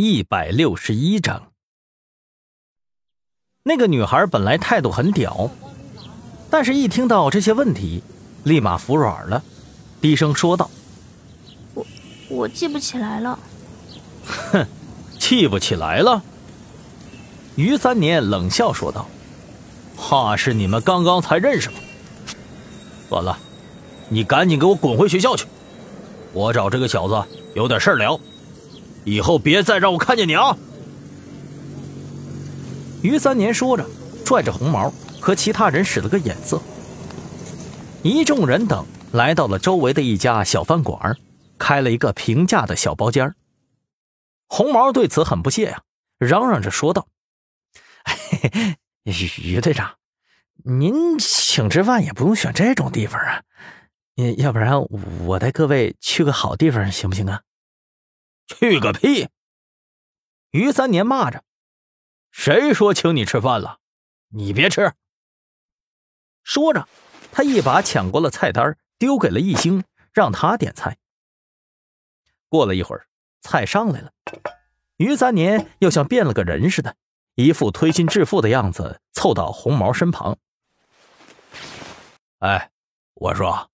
一百六十一章。那个女孩本来态度很屌，但是一听到这些问题，立马服软了，低声说道：“我我记不起来了。”“哼，记不起来了。”于三年冷笑说道：“怕是你们刚刚才认识吧？完了，你赶紧给我滚回学校去，我找这个小子有点事儿聊。”以后别再让我看见你啊！于三年说着，拽着红毛和其他人使了个眼色。一众人等来到了周围的一家小饭馆，开了一个平价的小包间。红毛对此很不屑呀，嚷嚷着说道：“于 于队长，您请吃饭也不用选这种地方啊，要不然我带各位去个好地方行不行啊？”去个屁！于三年骂着：“谁说请你吃饭了？你别吃！”说着，他一把抢过了菜单，丢给了易星，让他点菜。过了一会儿，菜上来了，于三年又像变了个人似的，一副推心置腹的样子，凑到红毛身旁：“哎，我说，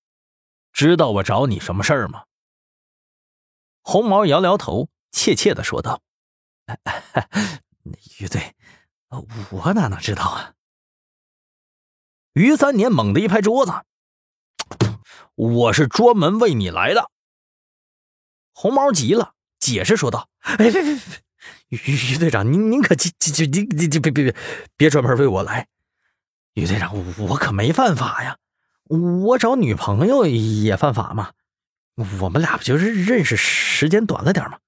知道我找你什么事儿吗？”红毛摇摇头，怯怯的说道：“ 于队，我哪能知道啊？”于三年猛地一拍桌子：“我是专门为你来的。”红毛急了，解释说道：“哎，别别别，于队长，您您可急急急，您您别别别别专门为我来，于队长，我可没犯法呀，我找女朋友也犯法吗？”我们俩不就是认识时间短了点吗？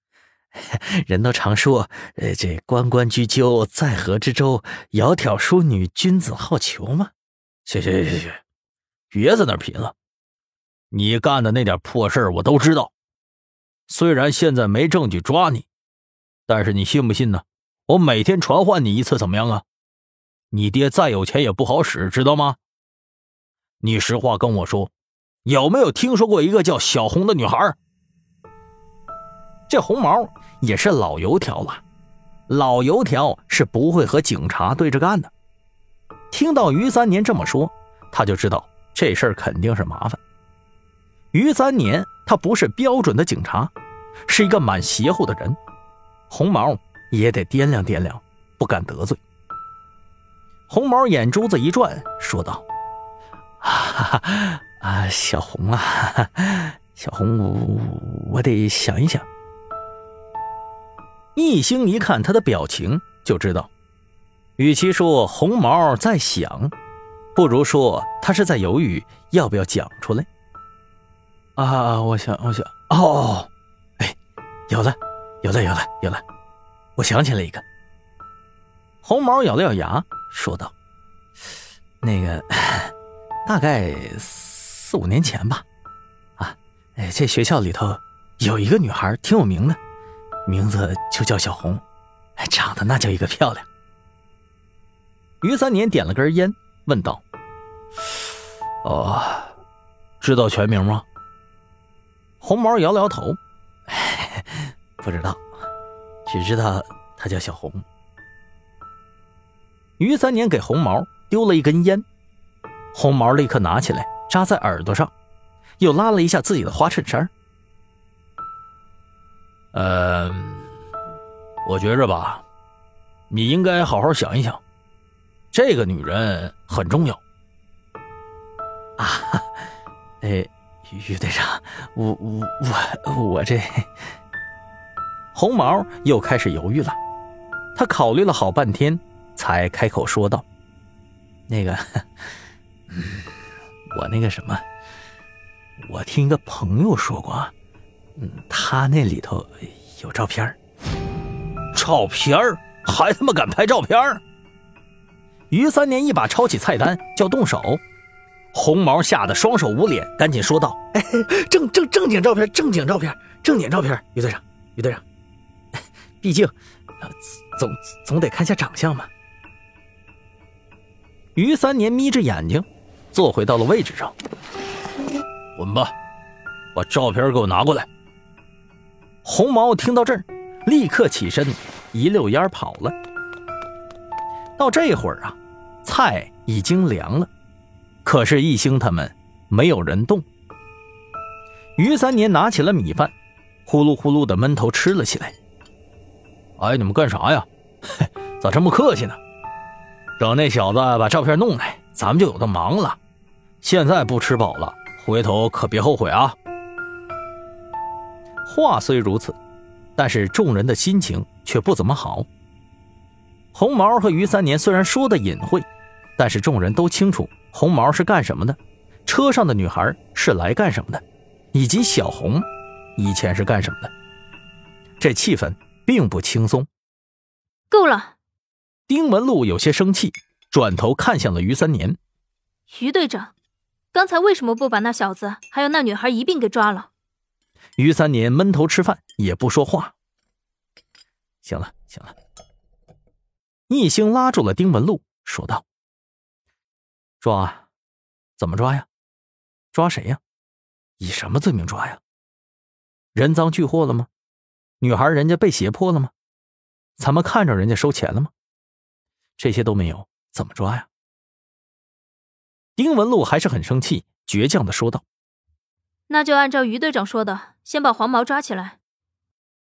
人都常说，呃，这关关雎鸠，在河之洲，窈窕淑女，君子好逑嘛。行行行行，别在那贫了。你干的那点破事我都知道。虽然现在没证据抓你，但是你信不信呢？我每天传唤你一次，怎么样啊？你爹再有钱也不好使，知道吗？你实话跟我说。有没有听说过一个叫小红的女孩？这红毛也是老油条了，老油条是不会和警察对着干的。听到于三年这么说，他就知道这事儿肯定是麻烦。于三年他不是标准的警察，是一个蛮邪乎的人，红毛也得掂量掂量，不敢得罪。红毛眼珠子一转，说道：“哈哈。”啊，小红啊，小红，我我得想一想。一星一看他的表情，就知道，与其说红毛在想，不如说他是在犹豫要不要讲出来。啊，我想，我想，哦，哎，有了，有了，有了，有了，我想起来一个。红毛咬了咬牙，说道：“那个，大概。”四五年前吧，啊，哎，这学校里头有一个女孩挺有名的，名字就叫小红，长得那叫一个漂亮。于三年点了根烟，问道：“哦，知道全名吗？”红毛摇了摇头：“不知道，只知道她叫小红。”于三年给红毛丢了一根烟，红毛立刻拿起来。扎在耳朵上，又拉了一下自己的花衬衫。呃，我觉着吧，你应该好好想一想，这个女人很重要。啊，哎，于队长，我我我我这……红毛又开始犹豫了，他考虑了好半天，才开口说道：“那个，”我那个什么，我听一个朋友说过，嗯，他那里头有照片照片还他妈敢拍照片于三年一把抄起菜单，叫动手。红毛吓得双手捂脸，赶紧说道：“ 哎，正正正经照片，正经照片，正经照片。于队长，于队长，毕竟总总得看下长相嘛。”于三年眯着眼睛。坐回到了位置上，滚吧，把照片给我拿过来。红毛听到这儿，立刻起身，一溜烟跑了。到这会儿啊，菜已经凉了，可是一兴他们没有人动。于三年拿起了米饭，呼噜呼噜的闷头吃了起来。哎，你们干啥呀？咋这么客气呢？等那小子把照片弄来，咱们就有的忙了。现在不吃饱了，回头可别后悔啊！话虽如此，但是众人的心情却不怎么好。红毛和于三年虽然说的隐晦，但是众人都清楚红毛是干什么的，车上的女孩是来干什么的，以及小红以前是干什么的。这气氛并不轻松。够了！丁文璐有些生气，转头看向了于三年。于队长，刚才为什么不把那小子还有那女孩一并给抓了？于三年闷头吃饭，也不说话。行了，行了。易兴拉住了丁文璐，说道：“抓？怎么抓呀？抓谁呀？以什么罪名抓呀？人赃俱获了吗？女孩人家被胁迫了吗？咱们看着人家收钱了吗？这些都没有，怎么抓呀？”丁文璐还是很生气，倔强的说道。那就按照于队长说的，先把黄毛抓起来。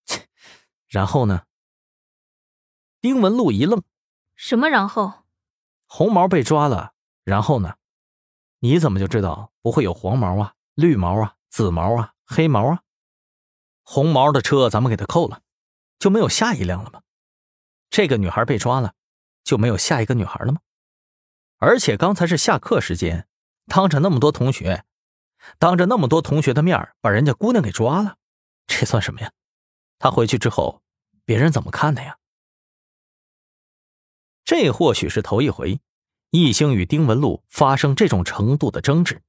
切，然后呢？丁文璐一愣：“什么然后？红毛被抓了，然后呢？你怎么就知道不会有黄毛啊、绿毛啊、紫毛啊、黑毛啊？红毛的车咱们给他扣了，就没有下一辆了吗？这个女孩被抓了，就没有下一个女孩了吗？而且刚才是下课时间，当着那么多同学。”当着那么多同学的面把人家姑娘给抓了，这算什么呀？他回去之后，别人怎么看他呀？这或许是头一回，易兴与丁文璐发生这种程度的争执。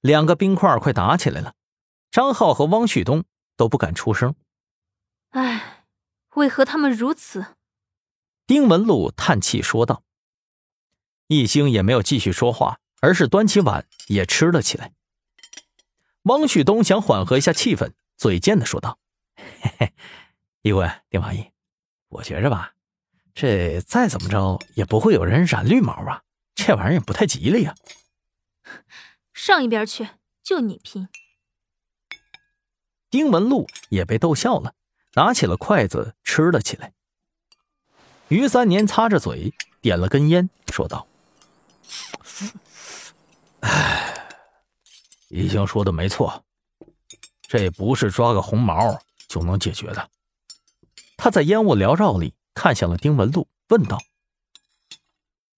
两个冰块快打起来了，张浩和汪旭东都不敢出声。唉，为何他们如此？丁文璐叹气说道。易兴也没有继续说话。而是端起碗也吃了起来。汪旭东想缓和一下气氛，嘴贱的说道：“嘿嘿，一辉、丁法医，我觉着吧，这再怎么着也不会有人染绿毛啊，这玩意儿也不太吉利呀。”上一边去，就你拼！丁文璐也被逗笑了，拿起了筷子吃了起来。于三年擦着嘴，点了根烟，说道。唉，已经说的没错，这不是抓个红毛就能解决的。他在烟雾缭绕里看向了丁文璐，问道：“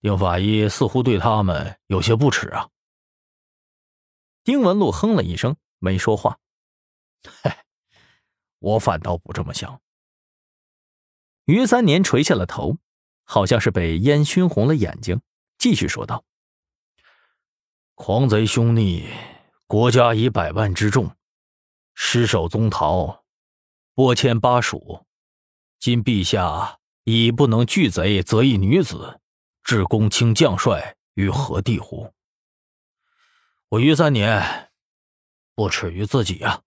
丁法医似乎对他们有些不耻啊。”丁文璐哼了一声，没说话。嗨，我反倒不这么想。于三年垂下了头，好像是被烟熏红了眼睛，继续说道。狂贼凶逆，国家以百万之众，失守宗逃，拨迁巴蜀。今陛下已不能拒贼，则一女子，置公卿将帅于何地乎？我于三年不耻于自己啊！